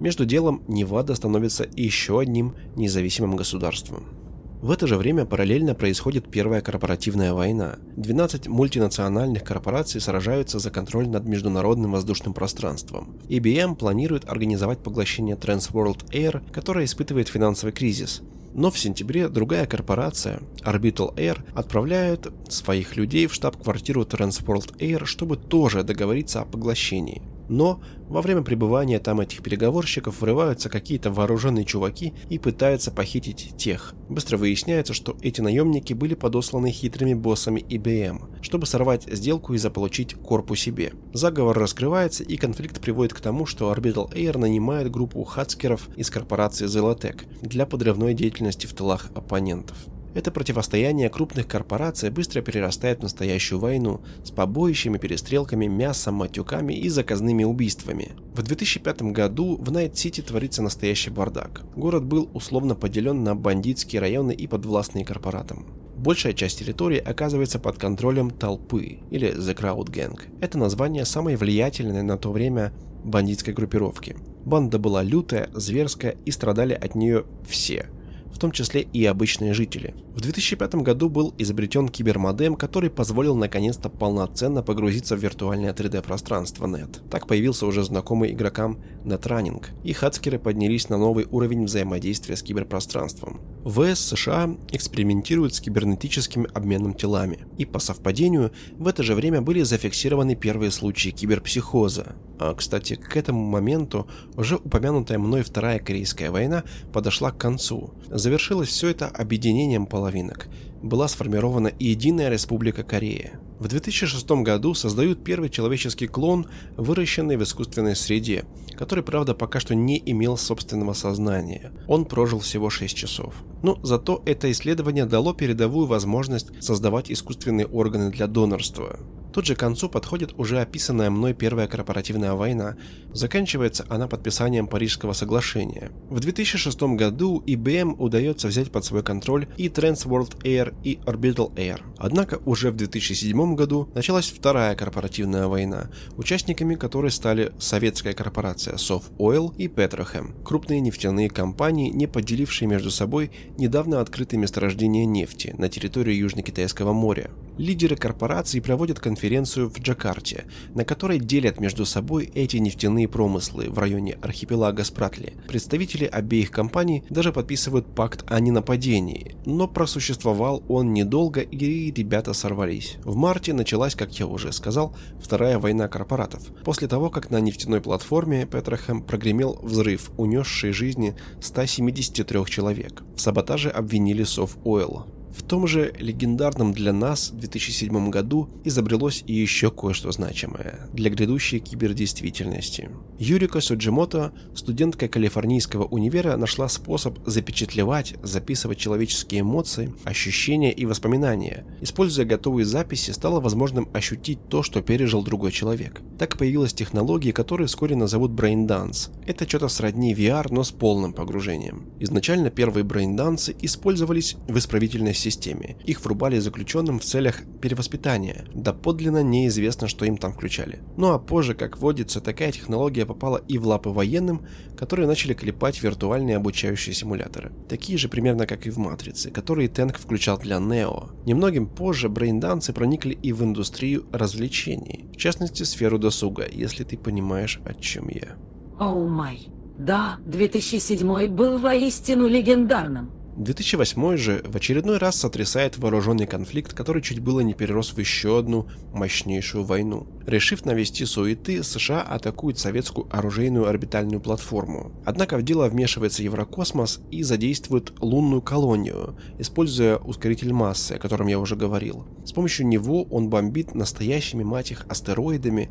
Между делом Невада становится еще одним независимым государством. В это же время параллельно происходит Первая корпоративная война. 12 мультинациональных корпораций сражаются за контроль над международным воздушным пространством. IBM планирует организовать поглощение Trans World Air, которая испытывает финансовый кризис. Но в сентябре другая корпорация, Orbital Air, отправляет своих людей в штаб-квартиру Transworld Air, чтобы тоже договориться о поглощении. Но во время пребывания там этих переговорщиков врываются какие-то вооруженные чуваки и пытаются похитить тех. Быстро выясняется, что эти наемники были подосланы хитрыми боссами IBM, чтобы сорвать сделку и заполучить корпу себе. Заговор раскрывается и конфликт приводит к тому, что Orbital Air нанимает группу хацкеров из корпорации Zelotech для подрывной деятельности в тылах оппонентов. Это противостояние крупных корпораций быстро перерастает в настоящую войну с побоищами, перестрелками, мясом, матюками и заказными убийствами. В 2005 году в Найт-Сити творится настоящий бардак. Город был условно поделен на бандитские районы и подвластные корпоратам. Большая часть территории оказывается под контролем толпы или The Crowd Gang. Это название самой влиятельной на то время бандитской группировки. Банда была лютая, зверская и страдали от нее все – в том числе и обычные жители. В 2005 году был изобретен кибермодем, который позволил наконец-то полноценно погрузиться в виртуальное 3D-пространство NET. Так появился уже знакомый игрокам NetRunning, и хацкеры поднялись на новый уровень взаимодействия с киберпространством. ВС США экспериментируют с кибернетическим обменом телами, и по совпадению в это же время были зафиксированы первые случаи киберпсихоза. А, кстати, к этому моменту уже упомянутая мной Вторая Корейская война подошла к концу. Завершилось все это объединением половинок. Была сформирована Единая Республика Корея. В 2006 году создают первый человеческий клон, выращенный в искусственной среде, который, правда, пока что не имел собственного сознания. Он прожил всего 6 часов. Но зато это исследование дало передовую возможность создавать искусственные органы для донорства. Тут же к концу подходит уже описанная мной Первая корпоративная война. Заканчивается она подписанием Парижского соглашения. В 2006 году IBM удается взять под свой контроль и Trans World Air, и Orbital Air. Однако уже в 2007 году началась Вторая корпоративная война, участниками которой стали советская корпорация Soft и Petrochem, крупные нефтяные компании, не поделившие между собой недавно открытые месторождения нефти на территории Южно-Китайского моря. Лидеры корпораций проводят конференцию в Джакарте, на которой делят между собой эти нефтяные промыслы в районе архипелага Спратли. Представители обеих компаний даже подписывают пакт о ненападении, но просуществовал он недолго и ребята сорвались. В марте началась, как я уже сказал, вторая война корпоратов. После того, как на нефтяной платформе Петрохем прогремел взрыв, унесший жизни 173 человек. В саботаже обвинили Сов Ойл. В том же легендарном для нас 2007 году изобрелось и еще кое-что значимое для грядущей кибердействительности. Юрика Суджимото, студентка Калифорнийского универа, нашла способ запечатлевать, записывать человеческие эмоции, ощущения и воспоминания. Используя готовые записи, стало возможным ощутить то, что пережил другой человек. Так появилась технология, которую вскоре назовут Dance. Это что-то сродни VR, но с полным погружением. Изначально первые Dance использовались в исправительной системе. Их врубали заключенным в целях перевоспитания. Да подлинно неизвестно, что им там включали. Ну а позже, как водится, такая технология попала и в лапы военным, которые начали клепать виртуальные обучающие симуляторы. Такие же примерно как и в Матрице, которые Тэнк включал для Нео. Немногим позже брейнданцы проникли и в индустрию развлечений, в частности сферу досуга, если ты понимаешь, о чем я. Оу oh май. Да, 2007 был воистину легендарным. 2008 же в очередной раз сотрясает вооруженный конфликт, который чуть было не перерос в еще одну мощнейшую войну. Решив навести суеты, США атакуют советскую оружейную орбитальную платформу. Однако в дело вмешивается Еврокосмос и задействует лунную колонию, используя ускоритель массы, о котором я уже говорил. С помощью него он бомбит настоящими мать их астероидами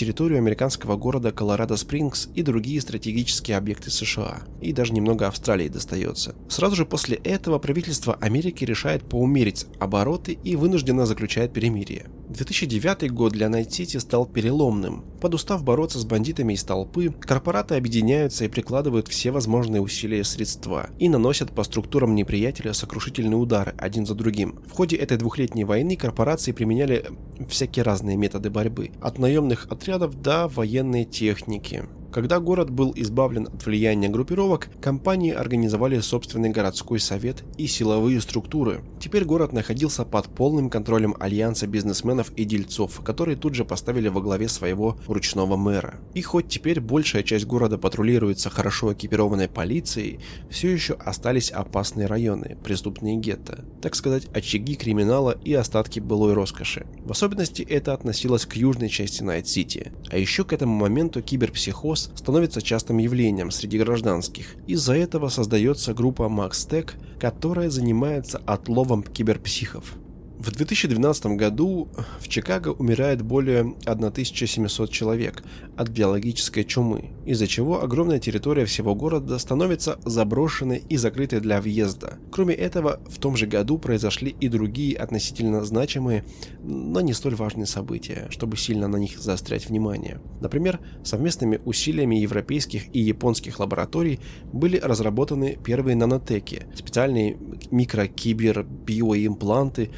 территорию американского города Колорадо-Спрингс и другие стратегические объекты США. И даже немного Австралии достается. Сразу же после этого правительство Америки решает поумерить обороты и вынужденно заключает перемирие. 2009 год для Найт-Сити стал переломным. Подустав бороться с бандитами из толпы, корпораты объединяются и прикладывают все возможные усилия и средства и наносят по структурам неприятеля сокрушительные удары один за другим. В ходе этой двухлетней войны корпорации применяли всякие разные методы борьбы, от наемных отрядов до военной техники. Когда город был избавлен от влияния группировок, компании организовали собственный городской совет и силовые структуры. Теперь город находился под полным контролем альянса бизнесменов и дельцов, которые тут же поставили во главе своего ручного мэра. И хоть теперь большая часть города патрулируется хорошо экипированной полицией, все еще остались опасные районы, преступные гетто, так сказать, очаги криминала и остатки былой роскоши. В особенности это относилось к южной части Найт-Сити. А еще к этому моменту киберпсихоз вопрос становится частым явлением среди гражданских. Из-за этого создается группа MaxTac, которая занимается отловом киберпсихов. В 2012 году в Чикаго умирает более 1700 человек от биологической чумы, из-за чего огромная территория всего города становится заброшенной и закрытой для въезда. Кроме этого, в том же году произошли и другие относительно значимые, но не столь важные события, чтобы сильно на них заострять внимание. Например, совместными усилиями европейских и японских лабораторий были разработаны первые нанотеки, специальные микрокибер-биоимпланты,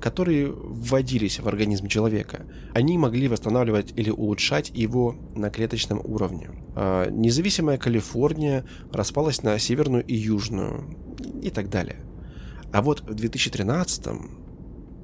которые вводились в организм человека, они могли восстанавливать или улучшать его на клеточном уровне. А независимая Калифорния распалась на северную и южную и так далее. А вот в 2013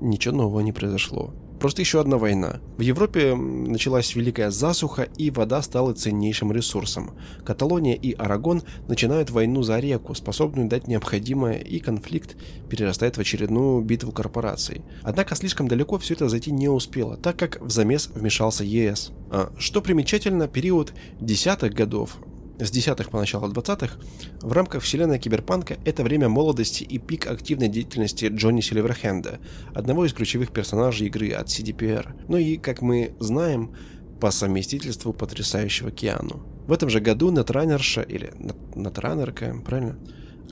ничего нового не произошло. Просто еще одна война. В Европе началась великая засуха, и вода стала ценнейшим ресурсом. Каталония и Арагон начинают войну за реку, способную дать необходимое, и конфликт перерастает в очередную битву корпораций. Однако слишком далеко все это зайти не успело, так как в замес вмешался ЕС. А, что примечательно, период десятых годов с десятых по начало двадцатых, в рамках вселенной киберпанка это время молодости и пик активной деятельности Джонни Сильверхенда, одного из ключевых персонажей игры от CDPR, ну и, как мы знаем, по совместительству потрясающего Киану. В этом же году Нетранерша, или Нетранерка, правильно?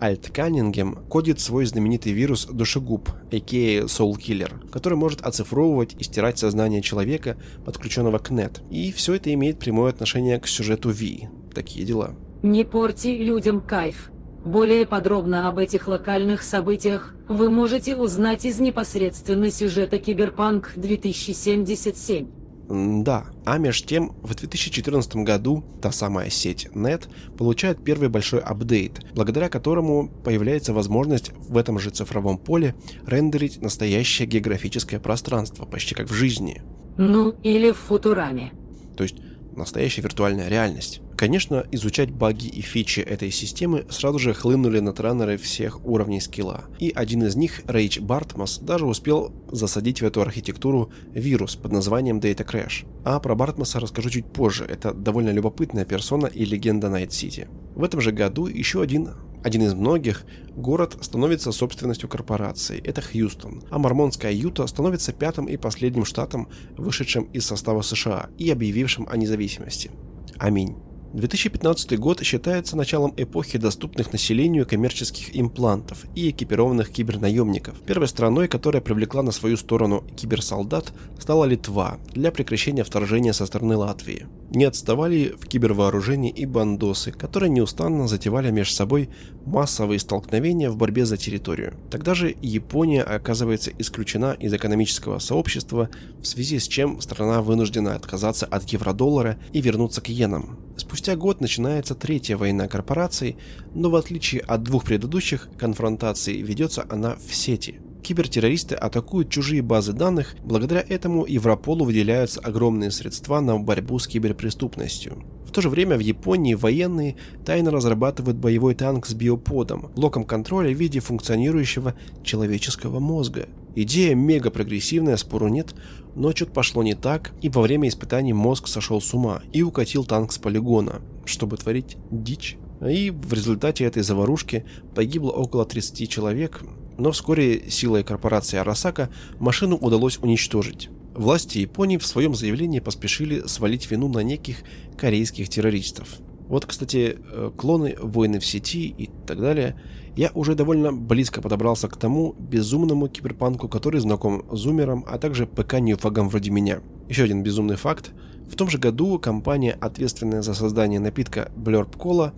Альт Каннингем кодит свой знаменитый вирус Душегуб, а.к.а. Soul Killer, который может оцифровывать и стирать сознание человека, подключенного к нет. И все это имеет прямое отношение к сюжету V, Такие дела. Не порти людям кайф. Более подробно об этих локальных событиях вы можете узнать из непосредственно сюжета Киберпанк 2077. Да, а меж тем в 2014 году та самая сеть NET получает первый большой апдейт, благодаря которому появляется возможность в этом же цифровом поле рендерить настоящее географическое пространство, почти как в жизни. Ну или в Футураме. То есть настоящая виртуальная реальность. Конечно, изучать баги и фичи этой системы сразу же хлынули на тренеры всех уровней скилла. И один из них, Рейч Бартмас, даже успел засадить в эту архитектуру вирус под названием Data Crash. А про Бартмаса расскажу чуть позже, это довольно любопытная персона и легенда Найт Сити. В этом же году еще один один из многих, город становится собственностью корпорации. Это Хьюстон. А мормонская Юта становится пятым и последним штатом, вышедшим из состава США и объявившим о независимости. Аминь. 2015 год считается началом эпохи доступных населению коммерческих имплантов и экипированных кибернаемников. Первой страной, которая привлекла на свою сторону киберсолдат, стала Литва для прекращения вторжения со стороны Латвии. Не отставали в кибервооружении и бандосы, которые неустанно затевали между собой массовые столкновения в борьбе за территорию. Тогда же Япония оказывается исключена из экономического сообщества, в связи с чем страна вынуждена отказаться от евро-доллара и вернуться к иенам. Спустя год начинается третья война корпораций, но в отличие от двух предыдущих конфронтаций ведется она в сети. Кибертеррористы атакуют чужие базы данных, благодаря этому Европолу выделяются огромные средства на борьбу с киберпреступностью. В то же время в Японии военные тайно разрабатывают боевой танк с биоподом, блоком контроля в виде функционирующего человеческого мозга. Идея мега прогрессивная, спору нет, но что-то пошло не так, и во время испытаний мозг сошел с ума и укатил танк с полигона, чтобы творить дичь. И в результате этой заварушки погибло около 30 человек, но вскоре силой корпорации Арасака машину удалось уничтожить. Власти Японии в своем заявлении поспешили свалить вину на неких корейских террористов. Вот, кстати, э, клоны, войны в сети и так далее – я уже довольно близко подобрался к тому безумному киберпанку, который знаком зумерам, а также ПК-неуфагам вроде меня. Еще один безумный факт. В том же году компания, ответственная за создание напитка Blurb Cola,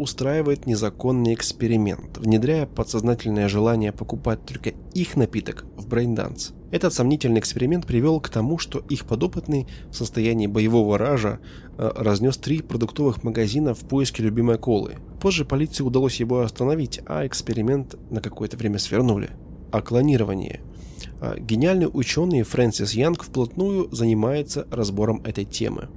устраивает незаконный эксперимент, внедряя подсознательное желание покупать только их напиток в Braindance. Этот сомнительный эксперимент привел к тому, что их подопытный в состоянии боевого ража э, разнес три продуктовых магазина в поиске любимой колы. Позже полиции удалось его остановить, а эксперимент на какое-то время свернули. О клонировании. А, гениальный ученый Фрэнсис Янг вплотную занимается разбором этой темы.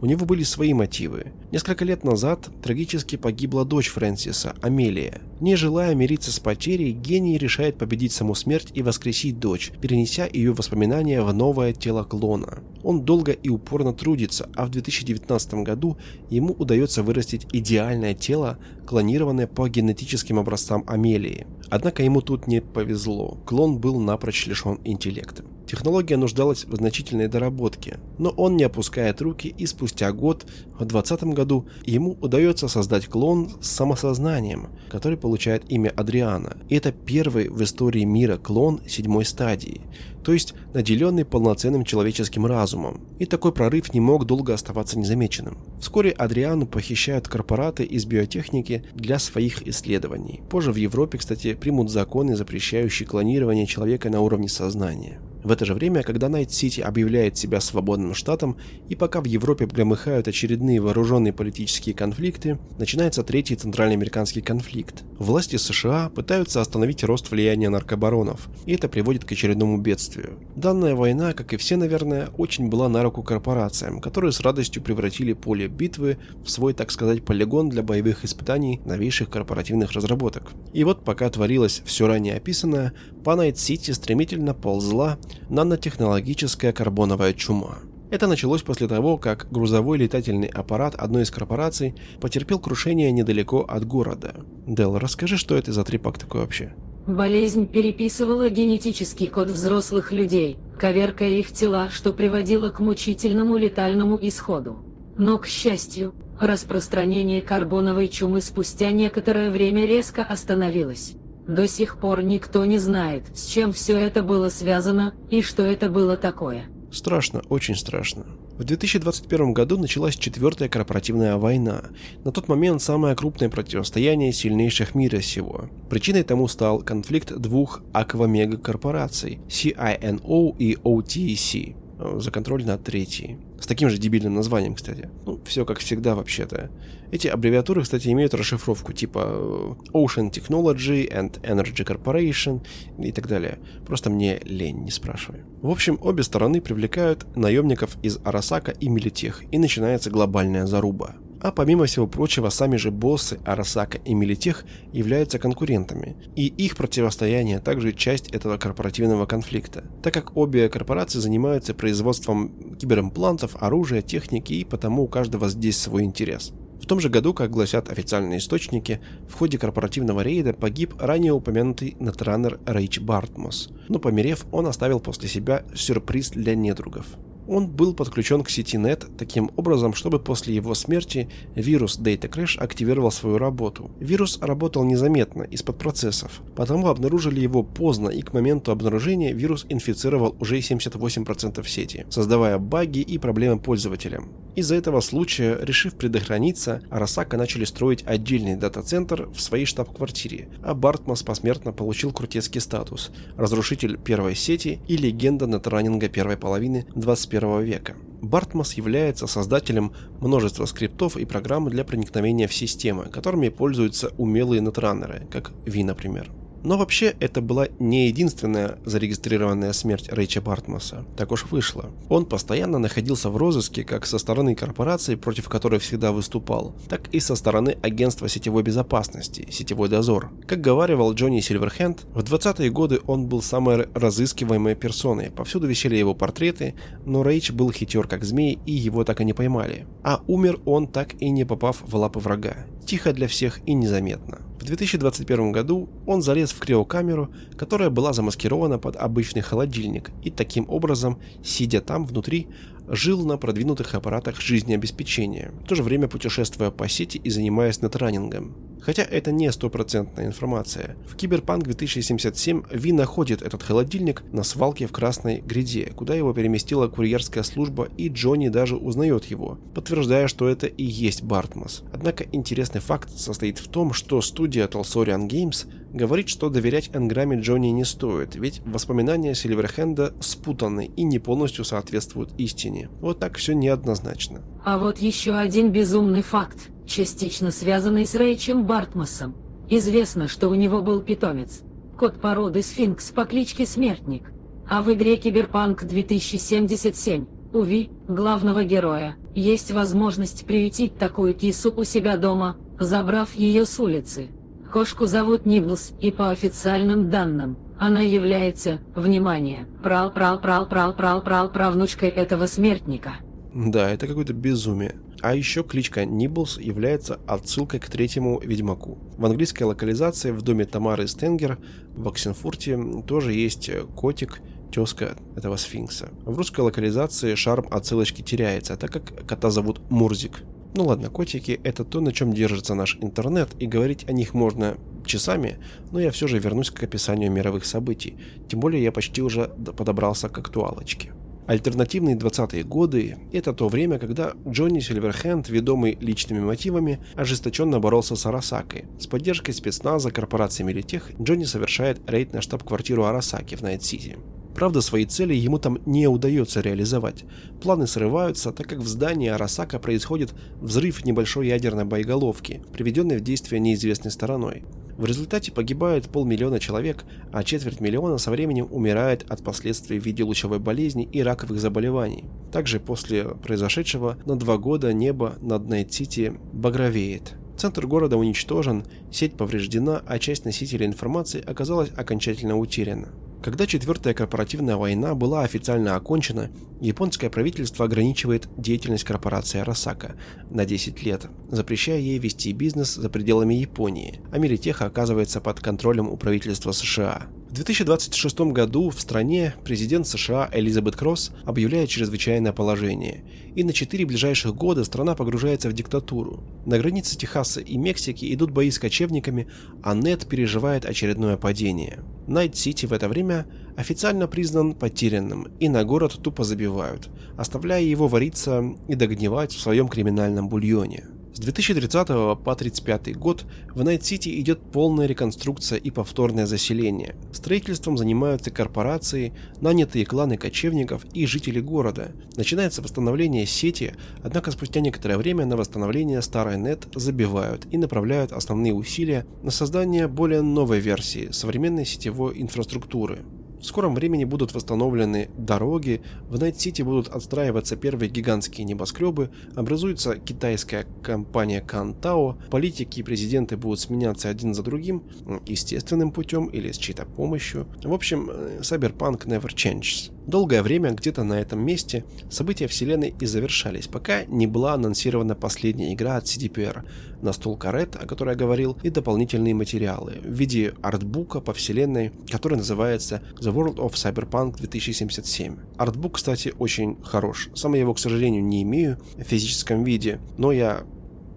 У него были свои мотивы. Несколько лет назад трагически погибла дочь Фрэнсиса, Амелия. Не желая мириться с потерей, гений решает победить саму смерть и воскресить дочь, перенеся ее воспоминания в новое тело клона. Он долго и упорно трудится, а в 2019 году ему удается вырастить идеальное тело, клонированное по генетическим образцам Амелии. Однако ему тут не повезло, клон был напрочь лишен интеллекта. Технология нуждалась в значительной доработке, но он не опускает руки и спустя год, в 2020 году, ему удается создать клон с самосознанием, который получает имя Адриана. И это первый в истории мира клон седьмой стадии, то есть наделенный полноценным человеческим разумом. И такой прорыв не мог долго оставаться незамеченным. Вскоре Адриану похищают корпораты из Биотехники для своих исследований. Позже в Европе, кстати, примут законы, запрещающие клонирование человека на уровне сознания. В это же время, когда Найт-Сити объявляет себя свободным штатом, и пока в Европе громыхают очередные вооруженные политические конфликты, начинается третий центральноамериканский конфликт. Власти США пытаются остановить рост влияния наркобаронов, и это приводит к очередному бедствию. Данная война, как и все, наверное, очень была на руку корпорациям, которые с радостью превратили поле битвы в свой, так сказать, полигон для боевых испытаний новейших корпоративных разработок. И вот пока творилось все ранее описанное, по Найт-Сити стремительно ползла нанотехнологическая карбоновая чума. Это началось после того, как грузовой летательный аппарат одной из корпораций потерпел крушение недалеко от города. Дел, расскажи, что это за трепак такой вообще? Болезнь переписывала генетический код взрослых людей, коверкая их тела, что приводило к мучительному летальному исходу. Но, к счастью, распространение карбоновой чумы спустя некоторое время резко остановилось. До сих пор никто не знает, с чем все это было связано и что это было такое. Страшно, очень страшно. В 2021 году началась четвертая корпоративная война. На тот момент самое крупное противостояние сильнейших мира сего. Причиной тому стал конфликт двух аквамегакорпораций CINO и OTC за контроль над третьей. С таким же дебильным названием, кстати. Ну, все как всегда вообще-то. Эти аббревиатуры, кстати, имеют расшифровку типа э, Ocean Technology and Energy Corporation и так далее. Просто мне лень, не спрашивай. В общем, обе стороны привлекают наемников из Арасака и Милитех, и начинается глобальная заруба. А помимо всего прочего, сами же боссы Арасака и Милитех являются конкурентами, и их противостояние также часть этого корпоративного конфликта, так как обе корпорации занимаются производством киберимплантов, оружия, техники, и потому у каждого здесь свой интерес. Том же году, как гласят официальные источники, в ходе корпоративного рейда погиб ранее упомянутый нетранер Рейч Бартмос, но померев, он оставил после себя сюрприз для недругов. Он был подключен к сети NET таким образом, чтобы после его смерти вирус Data Crash активировал свою работу. Вирус работал незаметно, из-под процессов, потому обнаружили его поздно и к моменту обнаружения вирус инфицировал уже 78% сети, создавая баги и проблемы пользователям. Из-за этого случая, решив предохраниться, Арасака начали строить отдельный дата-центр в своей штаб-квартире, а Бартмас посмертно получил крутецкий статус – разрушитель первой сети и легенда нетранинга первой половины 21 21 века. Бартмас является создателем множества скриптов и программ для проникновения в системы, которыми пользуются умелые нетранеры, как Ви, например. Но вообще это была не единственная зарегистрированная смерть Рэйча Бартмаса. Так уж вышло. Он постоянно находился в розыске как со стороны корпорации, против которой всегда выступал, так и со стороны агентства сетевой безопасности, сетевой дозор. Как говаривал Джонни Сильверхенд, в 20-е годы он был самой разыскиваемой персоной, повсюду висели его портреты, но Рэйч был хитер как змей и его так и не поймали. А умер он так и не попав в лапы врага. Тихо для всех и незаметно. В 2021 году он залез в криокамеру, которая была замаскирована под обычный холодильник, и таким образом, сидя там внутри, жил на продвинутых аппаратах жизнеобеспечения, в то же время путешествуя по сети и занимаясь нетранингом. Хотя это не стопроцентная информация. В Киберпанк 2077 Ви находит этот холодильник на свалке в Красной Гряде, куда его переместила курьерская служба, и Джонни даже узнает его, подтверждая, что это и есть Бартмас. Однако интересный факт состоит в том, что студия Talsorian Games говорит, что доверять энграмме Джонни не стоит, ведь воспоминания Сильверхенда спутаны и не полностью соответствуют истине. Вот так все неоднозначно. А вот еще один безумный факт, частично связанный с Рэйчем Бартмасом. Известно, что у него был питомец. Кот породы сфинкс по кличке Смертник. А в игре Киберпанк 2077 у Ви, главного героя, есть возможность приютить такую кису у себя дома, забрав ее с улицы. Кошку зовут Ниблс, и по официальным данным, она является, внимание, прал-прал-прал-прал-прал-прал правнучкой этого смертника. Да, это какое-то безумие. А еще кличка Нибблс является отсылкой к третьему Ведьмаку. В английской локализации в доме Тамары Стенгер в Оксенфурте тоже есть котик, тезка этого сфинкса. В русской локализации шарм отсылочки теряется, так как кота зовут Мурзик. Ну ладно, котики это то, на чем держится наш интернет, и говорить о них можно часами, но я все же вернусь к описанию мировых событий, тем более я почти уже подобрался к актуалочке. Альтернативные 20-е годы – это то время, когда Джонни Сильверхенд, ведомый личными мотивами, ожесточенно боролся с Арасакой. С поддержкой спецназа корпорации Милитех Джонни совершает рейд на штаб-квартиру Арасаки в Найт-Сити. Правда, свои цели ему там не удается реализовать. Планы срываются, так как в здании Арасака происходит взрыв небольшой ядерной боеголовки, приведенной в действие неизвестной стороной. В результате погибает полмиллиона человек, а четверть миллиона со временем умирает от последствий в виде лучевой болезни и раковых заболеваний. Также после произошедшего на два года небо над Найт-Сити багровеет. Центр города уничтожен, сеть повреждена, а часть носителей информации оказалась окончательно утеряна. Когда Четвертая корпоративная война была официально окончена, японское правительство ограничивает деятельность корпорации Арасака на 10 лет, запрещая ей вести бизнес за пределами Японии, а Миритеха оказывается под контролем у правительства США. В 2026 году в стране президент США Элизабет Кросс объявляет чрезвычайное положение, и на 4 ближайших года страна погружается в диктатуру. На границе Техаса и Мексики идут бои с кочевниками, а Net переживает очередное падение. Найт-Сити в это время официально признан потерянным, и на город тупо забивают, оставляя его вариться и догнивать в своем криминальном бульоне. С 2030 по 35 год в Найт-Сити идет полная реконструкция и повторное заселение. Строительством занимаются корпорации, нанятые кланы кочевников и жители города. Начинается восстановление сети, однако спустя некоторое время на восстановление старой Net забивают и направляют основные усилия на создание более новой версии современной сетевой инфраструктуры. В скором времени будут восстановлены дороги, в Найт-Сити будут отстраиваться первые гигантские небоскребы, образуется китайская компания Kang Tao, политики и президенты будут сменяться один за другим, естественным путем или с чьей-то помощью. В общем, Cyberpunk never changes. Долгое время где-то на этом месте события вселенной и завершались, пока не была анонсирована последняя игра от CDPR, настолка Red, о которой я говорил, и дополнительные материалы в виде артбука по вселенной, который называется The World of Cyberpunk 2077. Артбук, кстати, очень хорош. Сам я его, к сожалению, не имею в физическом виде, но я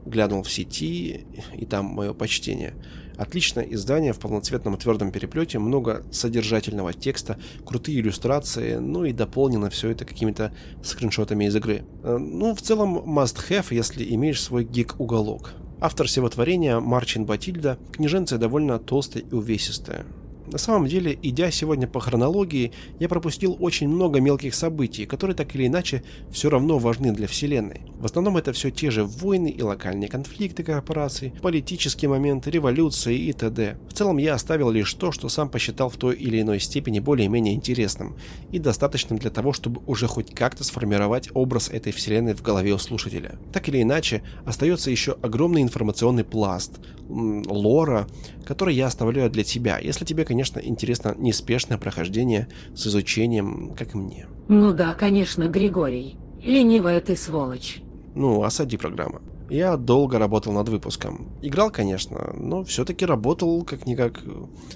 глянул в сети, и там мое почтение. Отличное издание в полноцветном твердом переплете, много содержательного текста, крутые иллюстрации, ну и дополнено все это какими-то скриншотами из игры. Э, ну, в целом, must have, если имеешь свой гик-уголок. Автор всего творения Марчин Батильда, книженция довольно толстая и увесистая. На самом деле, идя сегодня по хронологии, я пропустил очень много мелких событий, которые так или иначе все равно важны для Вселенной. В основном это все те же войны и локальные конфликты корпораций, политические моменты, революции и т.д. В целом я оставил лишь то, что сам посчитал в той или иной степени более-менее интересным и достаточным для того, чтобы уже хоть как-то сформировать образ этой Вселенной в голове у слушателя. Так или иначе, остается еще огромный информационный пласт, лора, который я оставляю для тебя, если тебе, конечно, интересно неспешное прохождение с изучением, как и мне. Ну да, конечно, Григорий. Ленивая ты сволочь. Ну, осади программа. Я долго работал над выпуском. Играл, конечно, но все-таки работал как-никак.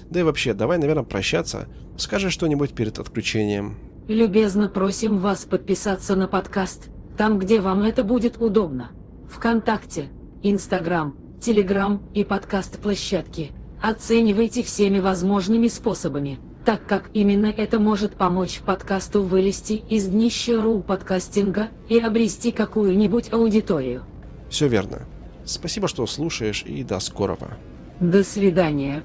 Да и вообще, давай, наверное, прощаться. Скажи что-нибудь перед отключением. Любезно просим вас подписаться на подкаст, там, где вам это будет удобно. Вконтакте, Инстаграм, Телеграм и подкаст-площадки. Оценивайте всеми возможными способами, так как именно это может помочь подкасту вылезти из днища ру подкастинга и обрести какую-нибудь аудиторию. Все верно. Спасибо, что слушаешь, и до скорого. До свидания.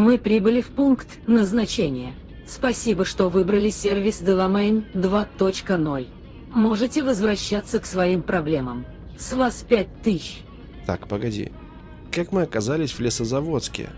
Мы прибыли в пункт назначения. Спасибо, что выбрали сервис Delamain 2.0. Можете возвращаться к своим проблемам. С вас пять тысяч. Так, погоди. Как мы оказались в лесозаводске?